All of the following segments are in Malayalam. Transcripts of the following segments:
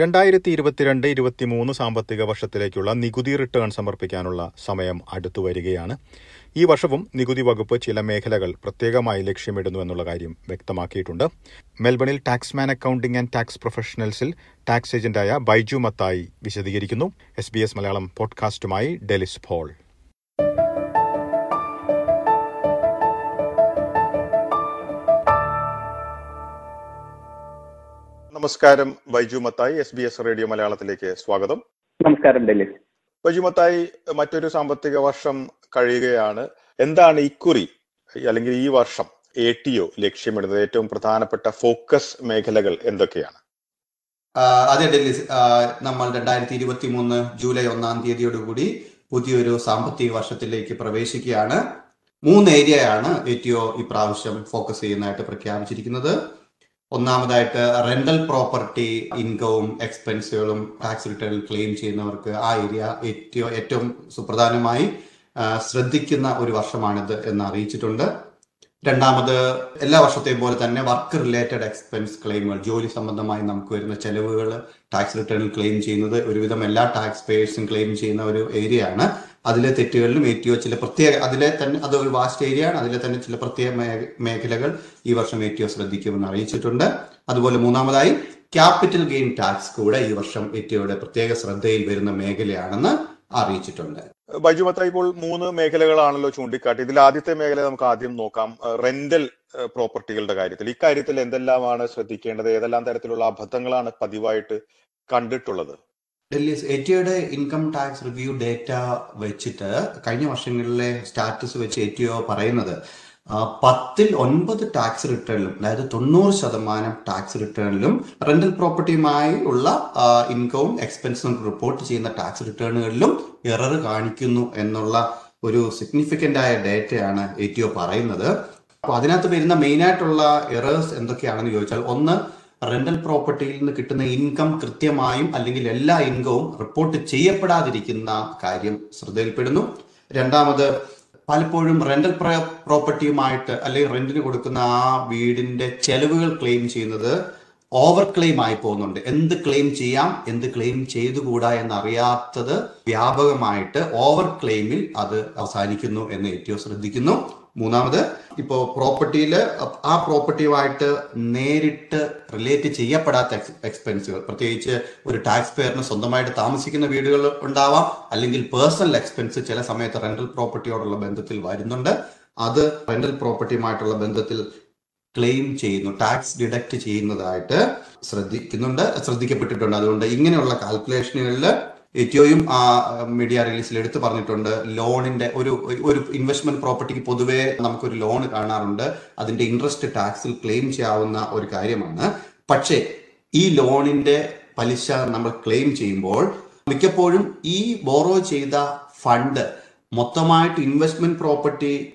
രണ്ടായിരത്തി ഇരുപത്തിരണ്ട് ഇരുപത്തിമൂന്ന് സാമ്പത്തിക വർഷത്തിലേക്കുള്ള നികുതി റിട്ടേൺ സമർപ്പിക്കാനുള്ള സമയം അടുത്തു വരികയാണ്. ഈ വർഷവും നികുതി വകുപ്പ് ചില മേഖലകൾ പ്രത്യേകമായി ലക്ഷ്യമിടുന്നു എന്നുള്ള കാര്യം വ്യക്തമാക്കിയിട്ടുണ്ട്. മെൽബണിൽ ടാക്സ്മാൻ അക്കൌണ്ടിംഗ് ആൻഡ് ടാക്സ് പ്രൊഫഷണൽസിൽ ടാക്സ് ഏജന്റായ ബൈജു മത്തായി വിശദീകരിക്കുന്നു. എസ് ബി എസ് മലയാളം പോഡ്കാസ്റ്റുമായി ഡെലിസ് പോൾ. നമസ്കാരം. Baiju Mathai S B S radio മലയാളത്തിലേക്ക് സ്വാഗതം. നമസ്കാരം ഡൽഹി. ബൈജു മത്തായി മറ്റൊരു സാമ്പത്തിക വർഷം കഴിയുകയാണ്. എന്താണ് ഇക്കുറി അല്ലെങ്കിൽ ഈ വർഷം എ ടി ഒ ലക്ഷ്യമിടുന്നത്? ഏറ്റവും പ്രധാനപ്പെട്ട ഫോക്കസ് മേഖലകൾ എന്തൊക്കെയാണ്? അതെ ഡൽഹി. നമ്മൾ രണ്ടായിരത്തി ഇരുപത്തി മൂന്ന് ജൂലൈ ഒന്നാം തീയതിയോടുകൂടി പുതിയൊരു സാമ്പത്തിക വർഷത്തിലേക്ക് പ്രവേശിക്കുകയാണ്. മൂന്ന് ഏരിയയാണ് എ ടി ഒ ഇപ്രാവശ്യം ഫോക്കസ് ചെയ്യുന്നതായിട്ട് പ്രഖ്യാപിച്ചിരിക്കുന്നത്. ഒന്നാമതായിട്ട് റെന്റൽ പ്രോപ്പർട്ടി ഇൻകവും എക്സ്പെൻസുകളും ടാക്സ് റിട്ടേണിൽ ക്ലെയിം ചെയ്യുന്നവർക്ക് ആ ഏരിയ ഏറ്റവും ഏറ്റവും സുപ്രധാനമായി ശ്രദ്ധിക്കുന്ന ഒരു വർഷമാണിത് എന്ന് അറിയിച്ചിട്ടുണ്ട്. രണ്ടാമത് എല്ലാ വർഷത്തെയും പോലെ തന്നെ വർക്ക് റിലേറ്റഡ് എക്സ്പെൻസ് ക്ലെയിമുകൾ ജോലി സംബന്ധമായി നമുക്ക് വരുന്ന ചെലവുകൾ ടാക്സ് റിട്ടേണിൽ ക്ലെയിം ചെയ്യുന്നത് ഒരുവിധം എല്ലാ ടാക്സ് പേയേഴ്സും ക്ലെയിം ചെയ്യുന്ന ഒരു ഏരിയ ആണ്. അതിലെ തെറ്റുകളിലും ഏറ്റവും ചില പ്രത്യേക അതിലെ തന്നെ അത് ഒരു വാസ്റ്റ് ഏരിയ ആണ്. അതിലെ തന്നെ ചില പ്രത്യേക മേഖലകൾ ഈ വർഷം ഏറ്റവും ശ്രദ്ധിക്കുമെന്ന് അറിയിച്ചിട്ടുണ്ട്. അതുപോലെ മൂന്നാമതായി ക്യാപിറ്റൽ ഗെയിൻ ടാക്സ് കൂടെ ഈ വർഷം ഏറ്റവും പ്രത്യേക ശ്രദ്ധയിൽ വരുന്ന മേഖലയാണെന്ന് അറിയിച്ചിട്ടുണ്ട്. ബൈജുമത്ത ഇപ്പോൾ മൂന്ന് മേഖലകളാണല്ലോ ചൂണ്ടിക്കാട്ടി. ഇതിൽ ആദ്യത്തെ മേഖല നമുക്ക് ആദ്യം നോക്കാം. റെന്റൽ പ്രോപ്പർട്ടികളുടെ കാര്യത്തിൽ. ഇക്കാര്യത്തിൽ എന്തെല്ലാമാണ് ശ്രദ്ധിക്കേണ്ടത്? ഏതെല്ലാം തരത്തിലുള്ള അബദ്ധങ്ങളാണ് പതിവായിട്ട് കണ്ടിട്ടുള്ളത്? ഡൽഹി എറ്റിയുടെ ഇൻകം ടാക്സ് റിവ്യൂ ഡേറ്റ വെച്ചിട്ട് കഴിഞ്ഞ വർഷങ്ങളിലെ സ്റ്റാറ്റസ് വെച്ച് എറ്റിയോ പറയുന്നത് പത്തിൽ ഒൻപത് ടാക്സ് റിട്ടേണിലും അതായത് തൊണ്ണൂറ് ശതമാനം ടാക്സ് റിട്ടേണിലും റെന്റൽ പ്രോപ്പർട്ടിയുമായി ഉള്ള ഇൻകവും എക്സ്പെൻസും റിപ്പോർട്ട് ചെയ്യുന്ന ടാക്സ് റിട്ടേണുകളിലും എറർ കാണിക്കുന്നു എന്നുള്ള ഒരു സിഗ്നിഫിക്കന്റ് ആയ ഡേറ്റയാണ് എറ്റിഒ പറയുന്നത്. അപ്പോൾ അതിനകത്ത് വരുന്ന മെയിനായിട്ടുള്ള എറേഴ്സ് എന്തൊക്കെയാണെന്ന് ചോദിച്ചാൽ ഒന്ന് റെന്റൽ പ്രോപ്പർട്ടിയിൽ നിന്ന് കിട്ടുന്ന ഇൻകം കൃത്യമായും അല്ലെങ്കിൽ എല്ലാ ഇൻകവും റിപ്പോർട്ട് ചെയ്യപ്പെടാതിരിക്കുന്ന കാര്യം ശ്രദ്ധയിൽപ്പെടുന്നു. രണ്ടാമത് പലപ്പോഴും റെന്റൽ പ്രോപ്പർട്ടിയുമായിട്ട് അല്ലെങ്കിൽ റെന്റിന് കൊടുക്കുന്ന ആ വീടിന്റെ ചെലവുകൾ ക്ലെയിം ചെയ്യുന്നത് ഓവർ ക്ലെയിം ആയി പോകുന്നുണ്ട്. എന്ത് ക്ലെയിം ചെയ്യാം എന്ത് ക്ലെയിം ചെയ്തുകൂടാ എന്നറിയാത്തത് വ്യാപകമായിട്ട് ഓവർ ക്ലെയിമിൽ അത് അവസാനിക്കുന്നു എന്ന് ഏറ്റവും ശ്രദ്ധിക്കുന്നു. മൂന്നാമത് ഇപ്പോൾ പ്രോപ്പർട്ടിയിൽ ആ പ്രോപ്പർട്ടിയുമായിട്ട് നേരിട്ട് റിലേറ്റ് ചെയ്യപ്പെടാത്ത എക്സ്പെൻസുകൾ പ്രത്യേകിച്ച് ഒരു ടാക്സ് പെയറിന് സ്വന്തമായിട്ട് താമസിക്കുന്ന വീടുകൾ ഉണ്ടാവാം അല്ലെങ്കിൽ പേഴ്സണൽ എക്സ്പെൻസ് ചില സമയത്ത് റെന്റൽ പ്രോപ്പർട്ടിയോടുള്ള ബന്ധത്തിൽ വരുന്നുണ്ട്. അത് റെന്റൽ പ്രോപ്പർട്ടിയുമായിട്ടുള്ള ബന്ധത്തിൽ ക്ലെയിം ചെയ്യുന്നു ടാക്സ് ഡിഡക്റ്റ് ചെയ്യുന്നതായിട്ട് ശ്രദ്ധിക്കുന്നുണ്ട് ശ്രദ്ധിക്കപ്പെട്ടിട്ടുണ്ട്. അതുകൊണ്ട് ഇങ്ങനെയുള്ള കാൽക്കുലേഷനുകളിൽ ഏറ്റവും ആ മീഡിയ റിലീസിൽ എടുത്തു പറഞ്ഞിട്ടുണ്ട്. ലോണിന്റെ ഒരു ഒരു ഇൻവെസ്റ്റ്മെന്റ് പ്രോപ്പർട്ടിക്ക് പൊതുവേ നമുക്കൊരു ലോൺ കാണാറുണ്ട്. അതിന്റെ ഇൻട്രസ്റ്റ് ടാക്സിൽ ക്ലെയിം ചെയ്യാവുന്ന ഒരു കാര്യമാണ്. പക്ഷേ ഈ ലോണിന്റെ പലിശ നമ്മൾ ക്ലെയിം ചെയ്യുമ്പോൾ മിക്കപ്പോഴും ഈ ബോറോ ചെയ്ത ഫണ്ട് മൊത്തമായിട്ട് ഇൻവെസ്റ്റ്മെന്റ് പ്രോപ്പർട്ടി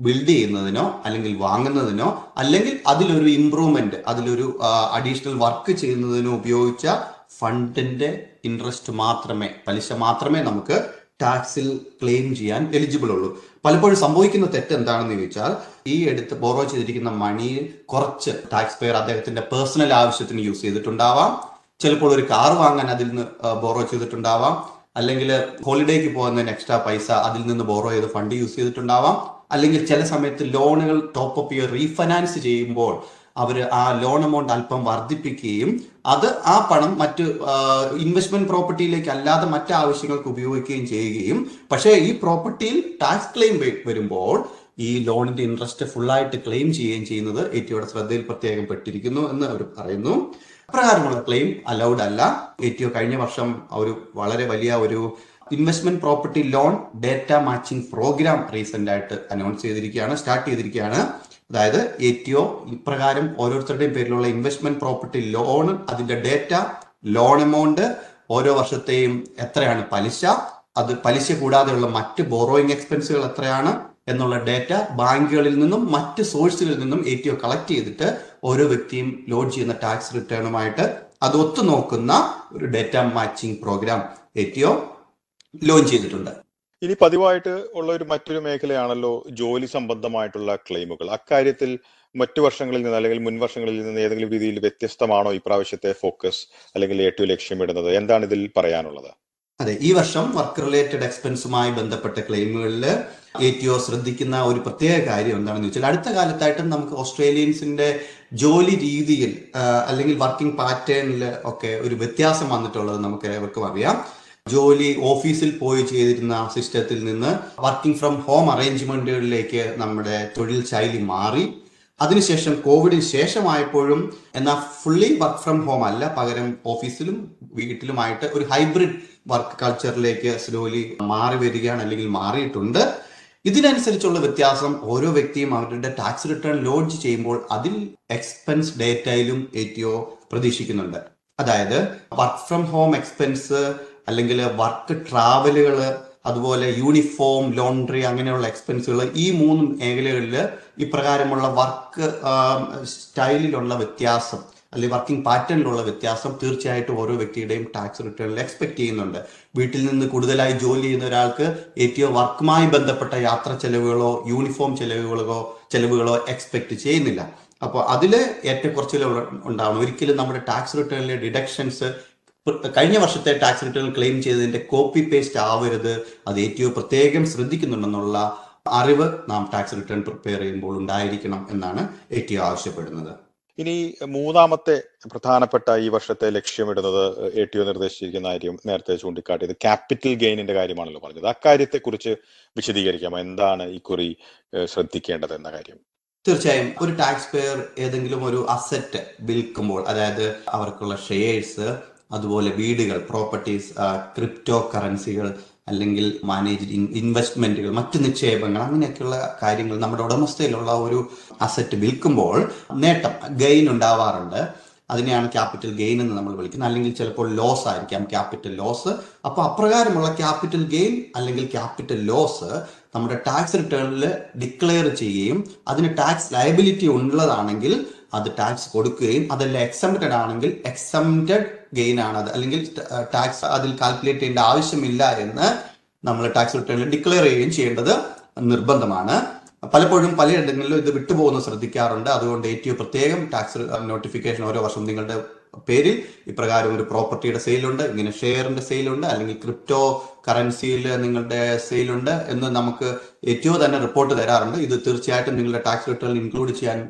ബിൽഡ് ചെയ്യുന്നതിനോ അല്ലെങ്കിൽ വാങ്ങുന്നതിനോ അല്ലെങ്കിൽ അതിലൊരു ഇംപ്രൂവ്മെന്റ് അതിലൊരു അഡീഷണൽ വർക്ക് ചെയ്യുന്നതിനോ ഉപയോഗിച്ച ഫണ്ടിന്റെ ഇൻട്രസ്റ്റ് മാത്രമേ പലിശ മാത്രമേ നമുക്ക് ടാക്സിൽ ക്ലെയിം ചെയ്യാൻ എലിജിബിൾ ഉള്ളൂ. പലപ്പോഴും സംഭവിക്കുന്ന തെറ്റ് എന്താണെന്ന് ചോദിച്ചാൽ ഈ എടുത്ത് ബോറോ ചെയ്തിരിക്കുന്ന മണിയിൽ കുറച്ച് ടാക്സ് പെയർ അദ്ദേഹത്തിന്റെ പേഴ്സണൽ ആവശ്യത്തിന് യൂസ് ചെയ്തിട്ടുണ്ടാവാം. ചിലപ്പോൾ ഒരു കാർ വാങ്ങാൻ അതിൽ നിന്ന് ബോറോ ചെയ്തിട്ടുണ്ടാവാം. അല്ലെങ്കിൽ ഹോളിഡേക്ക് പോകുന്നതിന് എക്സ്ട്രാ പൈസ അതിൽ നിന്ന് ബോറോ ചെയ്ത് ഫണ്ട് യൂസ് ചെയ്തിട്ടുണ്ടാവാം. അല്ലെങ്കിൽ ചില സമയത്ത് ലോണുകൾ ടോപ്പ് അപ്പ് ചെയ്യുക റീഫൈനാൻസ് ചെയ്യുമ്പോൾ അവർ ആ ലോൺ എമൗണ്ട് അല്പം വർദ്ധിപ്പിക്കുകയും അത് ആ പണം മറ്റ് ഇൻവെസ്റ്റ്മെന്റ് പ്രോപ്പർട്ടിയിലേക്ക് അല്ലാതെ മറ്റ് ആവശ്യങ്ങൾക്ക് ഉപയോഗിക്കുകയും ചെയ്യുകയും. പക്ഷേ ഈ പ്രോപ്പർട്ടിയിൽ ടാക്സ് ക്ലെയിം വരുമ്പോൾ ഈ ലോണിന്റെ ഇൻട്രസ്റ്റ് ഫുള്ളായിട്ട് ക്ലെയിം ചെയ്യുകയും ചെയ്യുന്നത് എറ്റിയുടെ ശ്രദ്ധയിൽ പ്രത്യേകം പെട്ടിരിക്കുന്നു എന്ന് അവർ പറയുന്നു. അപ്രകാരമുള്ള ക്ലെയിം അലൗഡ് അല്ല. എറ്റിഒ കഴിഞ്ഞ വർഷം ഒരു വളരെ വലിയ ഒരു investment property loan data matching program recent ആയിട്ട് അനൗൺസ് ചെയ്തിരിക്കുകയാണ് സ്റ്റാർട്ട് ചെയ്തിരിക്കുകയാണ്. അതായത് എ ടി ഒ ഇപ്രകാരം ഓരോരുത്തരുടെയും പേരിലുള്ള ഇൻവെസ്റ്റ്മെന്റ് പ്രോപ്പർട്ടി ലോൺ അതിന്റെ ഡേറ്റ ലോൺ എമൗണ്ട് ഓരോ വർഷത്തെയും എത്രയാണ് പലിശ അത് പലിശ കൂടാതെയുള്ള മറ്റ് ബോറോയിങ് എക്സ്പെൻസുകൾ എത്രയാണ് എന്നുള്ള ഡേറ്റ ബാങ്കുകളിൽ നിന്നും മറ്റ് സോഴ്സുകളിൽ നിന്നും എ ടി ഒ കളക്ട് ചെയ്തിട്ട് ഓരോ വ്യക്തിയും ലോഡ് ചെയ്യുന്ന ടാക്സ് റിട്ടേണുമായിട്ട് അത് ഒത്തു നോക്കുന്ന ഒരു data matching program A T O launch ചെയ്തിട്ടുണ്ട്. ഇനി പതിവായിട്ട് ഉള്ള ഒരു മറ്റൊരു മേഖലയാണല്ലോ ജോലി സംബന്ധമായിട്ടുള്ള ക്ലെയിമുകൾ. അക്കാര്യത്തിൽ മറ്റു വർഷങ്ങളിൽ നിന്ന് അല്ലെങ്കിൽ മുൻ വർഷങ്ങളിൽ നിന്ന് ഏതെങ്കിലും രീതിയിൽ വ്യത്യസ്തമാണോ ഈ പ്രാവശ്യത്തെ ഫോക്കസ് അല്ലെങ്കിൽ ഏറ്റവും ലക്ഷ്യമിടുന്നത് എന്താണ് ഇതിൽ പറയാനുള്ളത്? അതെ ഈ വർഷം വർക്ക് റിലേറ്റഡ് എക്സ്പെൻസുമായി ബന്ധപ്പെട്ട ക്ലെയിമുകളിൽ ഒ ശ്രദ്ധിക്കുന്ന ഒരു പ്രത്യേക കാര്യം എന്താണെന്ന് വെച്ചാൽ അടുത്ത കാലത്തായിട്ടും നമുക്ക് ഓസ്ട്രേലിയൻസിന്റെ ജോലി രീതിയിൽ അല്ലെങ്കിൽ വർക്കിംഗ് പാറ്റേണിൽ ഒക്കെ ഒരു വ്യത്യാസം വന്നിട്ടുള്ളത് നമുക്ക് ഏവർക്കും അറിയാം. ജോലി ഓഫീസിൽ പോയി ചെയ്തിരുന്ന സിസ്റ്റത്തിൽ നിന്ന് വർക്കിംഗ് ഫ്രം ഹോം അറേഞ്ച്മെന്റുകളിലേക്ക് നമ്മുടെ തൊഴിൽ ശൈലി മാറി. അതിനുശേഷം കോവിഡിന് ശേഷമായപ്പോഴും എന്നാൽ ഫുള്ളി വർക്ക് ഫ്രം ഹോം അല്ല പകരം ഓഫീസിലും വീട്ടിലുമായിട്ട് ഒരു ഹൈബ്രിഡ് വർക്ക് കൾച്ചറിലേക്ക് സ്ലോലി മാറി വരികയാണ് അല്ലെങ്കിൽ മാറിയിട്ടുണ്ട്. ഇതിനനുസരിച്ചുള്ള വ്യത്യാസം ഓരോ വ്യക്തിയും അവരുടെ ടാക്സ് റിട്ടേൺ ലോഡ്ജ് ചെയ്യുമ്പോൾ അതിൽ എക്സ്പെൻസ് ഡേറ്റയിലും എ പ്രതീക്ഷിക്കുന്നുണ്ട്. അതായത് വർക്ക് ഫ്രം ഹോം എക്സ്പെൻസ് അല്ലെങ്കിൽ വർക്ക് ട്രാവലുകൾ അതുപോലെ യൂണിഫോം ലോണ്ടറി അങ്ങനെയുള്ള എക്സ്പെൻസുകൾ ഈ മൂന്ന് മേഖലകളിൽ ഇപ്രകാരമുള്ള വർക്ക് സ്റ്റൈലിലുള്ള വ്യത്യാസം അല്ലെങ്കിൽ വർക്കിംഗ് പാറ്റേണിലുള്ള വ്യത്യാസം തീർച്ചയായിട്ടും ഓരോ വ്യക്തിയുടെയും ടാക്സ് റിട്ടേണിൽ എക്സ്പെക്ട് ചെയ്യുന്നുണ്ട്. വീട്ടിൽ നിന്ന് കൂടുതലായി ജോലി ചെയ്യുന്ന ഒരാൾക്ക് ഏറ്റവും വർക്കുമായി ബന്ധപ്പെട്ട യാത്ര ചെലവുകളോ യൂണിഫോം ചെലവുകളോ ചെലവുകളോ എക്സ്പെക്ട് ചെയ്യുന്നില്ല. അപ്പോൾ അതിൽ ഏറ്റക്കുറച്ചിൽ ഉണ്ടാവണം. ഒരിക്കലും നമ്മുടെ ടാക്സ് റിട്ടേണിലെ ഡിഡക്ഷൻസ് കഴിഞ്ഞ വർഷത്തെ ടാക്സ് റിട്ടേൺ ക്ലെയിം ചെയ്തതിന്റെ കോപ്പി പേസ്റ്റ് ആവരുത്. അത് ഏറ്റവും പ്രത്യേകം ശ്രദ്ധിക്കുന്നുണ്ടെന്നുള്ള അറിവ് നാം ടാക്സ് റിട്ടേൺ പ്രിപ്പയർ ചെയ്യുമ്പോൾ ഉണ്ടായിരിക്കണം എന്നാണ് ഏറ്റവും ആവശ്യപ്പെടുന്നത്. ഇനി മൂന്നാമത്തെ പ്രധാനപ്പെട്ട ഈ വർഷത്തെ ലക്ഷ്യമിടുന്നത് എ ടി ഒ നിർദ്ദേശിച്ചിരിക്കുന്ന കാര്യം നേരത്തെ ചൂണ്ടിക്കാട്ടിയത് ക്യാപിറ്റൽ ഗെയിനിന്റെ കാര്യമാണല്ലോ പറഞ്ഞത്. അക്കാര്യത്തെ കുറിച്ച് വിശദീകരിക്കാം എന്താണ് ഈ കുറി ശ്രദ്ധിക്കേണ്ടത് എന്ന കാര്യം? തീർച്ചയായും. ഒരു ടാക്സ് പേയർ ഏതെങ്കിലും ഒരു അസറ്റ് വിൽക്കുമ്പോൾ അതായത് അവർക്കുള്ള ഷെയർസ് അതുപോലെ വീടുകൾ പ്രോപ്പർട്ടീസ് ക്രിപ്റ്റോ കറൻസികൾ അല്ലെങ്കിൽ മാനേജ് ഇൻവെസ്റ്റ്മെന്റുകൾ മറ്റു നിക്ഷേപങ്ങൾ അങ്ങനെയൊക്കെയുള്ള കാര്യങ്ങൾ നമ്മുടെ ഉടമസ്ഥയിലുള്ള ഒരു അസറ്റ് വിൽക്കുമ്പോൾ നേട്ടം ഗെയിൻ ഉണ്ടാവാറുണ്ട്. അതിനെയാണ് ക്യാപിറ്റൽ ഗെയിൻ എന്ന് നമ്മൾ വിളിക്കുന്നത്. അല്ലെങ്കിൽ ചിലപ്പോൾ ലോസ് ആയിരിക്കാം ക്യാപിറ്റൽ ലോസ് അപ്പോൾ അപ്രകാരമുള്ള ക്യാപിറ്റൽ ഗെയിൻ അല്ലെങ്കിൽ ക്യാപിറ്റൽ ലോസ് നമ്മുടെ ടാക്സ് റിട്ടേണിൽ ഡിക്ലെയർ ചെയ്യുകയും അതിന് ടാക്സ് ലയബിലിറ്റി ഉള്ളതാണെങ്കിൽ അത് ടാക്സ് കൊടുക്കുകയും അതല്ല എക്സംപ്റ്റഡ് ആണെങ്കിൽ എക്സംപ്റ്റഡ് ഗെയിൻ ആണ് അത്. അല്ലെങ്കിൽ ടാക്സ് അതിൽ കാൽക്കുലേറ്റ് ചെയ്യേണ്ട ആവശ്യമില്ല എന്ന് നമ്മൾ ടാക്സ് റിട്ടേണിൽ ഡിക്ലെയർ ചെയ്യുകയും ചെയ്യേണ്ടത് നിർബന്ധമാണ്. പലപ്പോഴും പലയിടങ്ങളിലും ഇത് വിട്ടുപോകുന്നത് ശ്രദ്ധിക്കാറുണ്ട്. അതുകൊണ്ട് ഏറ്റവും പ്രത്യേകം ടാക്സ് നോട്ടിഫിക്കേഷൻ ഓരോ വർഷം നിങ്ങളുടെ പേരിൽ ഇപ്രകാരം ഒരു പ്രോപ്പർട്ടിയുടെ സെയിലുണ്ട് ഇങ്ങനെ ഷെയറിന്റെ സെയിലുണ്ട് അല്ലെങ്കിൽ ക്രിപ്റ്റോ കറൻസിയിൽ നിങ്ങളുടെ സെയിലുണ്ട് എന്ന് നമുക്ക് ഏറ്റവും തന്നെ റിപ്പോർട്ട് തരാറുണ്ട്. ഇത് തീർച്ചയായിട്ടും നിങ്ങളുടെ ടാക്സ് റിട്ടേണിൽ ഇൻക്ലൂഡ് ചെയ്യാൻ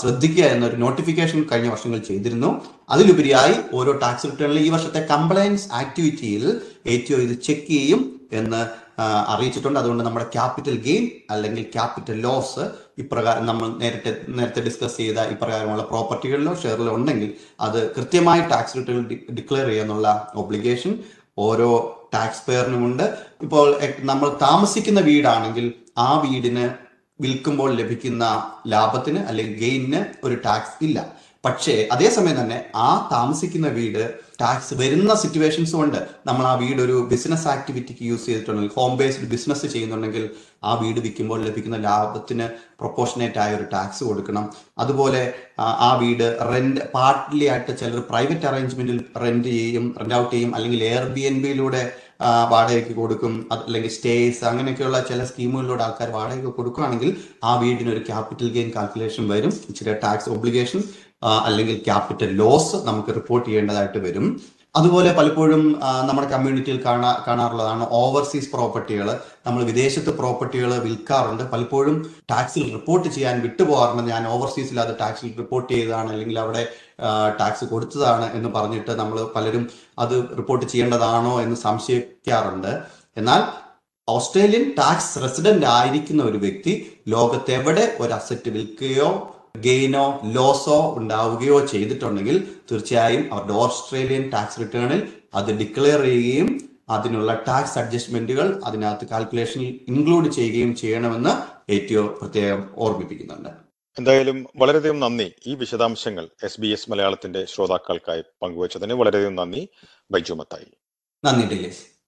ശ്രദ്ധിക്കുക എന്നൊരു നോട്ടിഫിക്കേഷൻ കഴിഞ്ഞ വർഷങ്ങൾ ചെയ്തിരുന്നു. അതിലുപരിയായി ഓരോ ടാക്സ് റിട്ടേണിൽ ഈ വർഷത്തെ കംപ്ലയൻസ് ആക്ടിവിറ്റിയിൽ ഏറ്റവും ഇത് ചെക്ക് ചെയ്യും എന്ന് അറിയിച്ചിട്ടുണ്ട്. അതുകൊണ്ട് നമ്മുടെ ക്യാപിറ്റൽ ഗെയിൻ അല്ലെങ്കിൽ ക്യാപിറ്റൽ ലോസ് ഇപ്രകാരം നമ്മൾ നേരത്തെ നേരത്തെ ഡിസ്കസ് ചെയ്ത ഇപ്രകാരമുള്ള പ്രോപ്പർട്ടികളിലോ ഷെയറിലോ ഉണ്ടെങ്കിൽ അത് കൃത്യമായി ടാക്സ് റിട്ടേൺ ഡിക്ലെയർ ചെയ്യാനുള്ള ഒബ്ലിഗേഷൻ ഓരോ ടാക്സ് പെയറിനുമുണ്ട് ഇപ്പോൾ നമ്മൾ താമസിക്കുന്ന വീടാണെങ്കിൽ ആ വീടിന് വിൽക്കുമ്പോൾ ലഭിക്കുന്ന ലാഭത്തിന് അല്ലെങ്കിൽ ഗെയിനിന് ഒരു ടാക്സ് ഇല്ല. പക്ഷേ അതേസമയം തന്നെ ആ താമസിക്കുന്ന വീട് ടാക്സ് വരുന്ന സിറ്റുവേഷൻസും ഉണ്ട് നമ്മൾ ആ വീട് ഒരു ബിസിനസ് ആക്ടിവിറ്റിക്ക് യൂസ് ചെയ്തിട്ടുണ്ടെങ്കിൽ ഹോം ബേസ്ഡ് ബിസിനസ് ചെയ്യുന്നുണ്ടെങ്കിൽ ആ വീട് വിൽക്കുമ്പോൾ ലഭിക്കുന്ന ലാഭത്തിന് പ്രൊപ്പോർഷനേറ്റ് ആയ ഒരു ടാക്സ് കൊടുക്കണം. അതുപോലെ ആ, വീട് റെന്റ് പാർട്ട്ലി ആയിട്ട് ചിലർ പ്രൈവറ്റ് അറേഞ്ച്മെന്റിൽ റെന്റ് ചെയ്യും റെന്റ് ഔട്ട് ചെയ്യും അല്ലെങ്കിൽ എയർ ബി എൻ ബിയിലൂടെ വാടകയ്ക്ക് കൊടുക്കും. അല്ലെങ്കിൽ സ്റ്റേസ് അങ്ങനെയൊക്കെയുള്ള ചില സ്കീമുകളിലൂടെ ആൾക്കാർ വാടകയ്ക്ക് കൊടുക്കുകയാണെങ്കിൽ ആ വീടിന് ഒരു ക്യാപിറ്റൽ ഗെയിൻ കാൽക്കുലേഷൻ വരും. ഇച്ചിരി ടാക്സ് ഒബ്ലിഗേഷൻ അല്ലെങ്കിൽ ക്യാപിറ്റൽ ലോസ് നമുക്ക് റിപ്പോർട്ട് ചെയ്യേണ്ടതായിട്ട് വരും. അതുപോലെ പലപ്പോഴും നമ്മുടെ കമ്മ്യൂണിറ്റിയിൽ കാണാ കാണാറുള്ളതാണ് ഓവർസീസ് പ്രോപ്പർട്ടികൾ നമ്മൾ വിദേശത്ത് പ്രോപ്പർട്ടികൾ വിൽക്കാറുണ്ട്. പലപ്പോഴും ടാക്സിൽ റിപ്പോർട്ട് ചെയ്യാൻ വിട്ടുപോകാറുണ്ട്. ഞാൻ ഓവർസീസിൽ അത് ടാക്സിൽ റിപ്പോർട്ട് ചെയ്തതാണ് അല്ലെങ്കിൽ അവിടെ ടാക്സ് കൊടുത്തതാണ് എന്ന് പറഞ്ഞിട്ട് നമ്മൾ പലരും അത് റിപ്പോർട്ട് ചെയ്യേണ്ടതാണോ എന്ന് സംശയിക്കാറുണ്ട്. എന്നാൽ ഓസ്ട്രേലിയൻ ടാക്സ് റെസിഡന്റ് ആയിരിക്കുന്ന ഒരു വ്യക്തി ലോകത്തെവിടെ ഒരു അസറ്റ് വിൽക്കുകയോ ഗെയിനോ ലോസോ ഉണ്ടാവുകയോ ചെയ്തിട്ടുണ്ടെങ്കിൽ തീർച്ചയായും അവരുടെ ഓസ്ട്രേലിയൻ ടാക്സ് റിട്ടേണിൽ അത് ഡിക്ലെയർ ചെയ്യുകയും അതിനുള്ള ടാക്സ് അഡ്ജസ്റ്റ്മെന്റുകൾ അതിനകത്ത് കാൽക്കുലേഷനിൽ ഇൻക്ലൂഡ് ചെയ്യുകയും ചെയ്യണമെന്ന് ഏറ്റവും പ്രത്യേകം ഓർമ്മിപ്പിക്കുന്നുണ്ട്. എന്തായാലും വളരെയധികം നന്ദി ഈ വിശദാംശങ്ങൾ എസ് ബി എസ് മലയാളത്തിന്റെ ശ്രോതാക്കൾക്കായി പങ്കുവച്ചതിന്. വളരെയധികം നന്ദി. ബൈജു മത്തായി. നന്ദി ഡിലേസ്.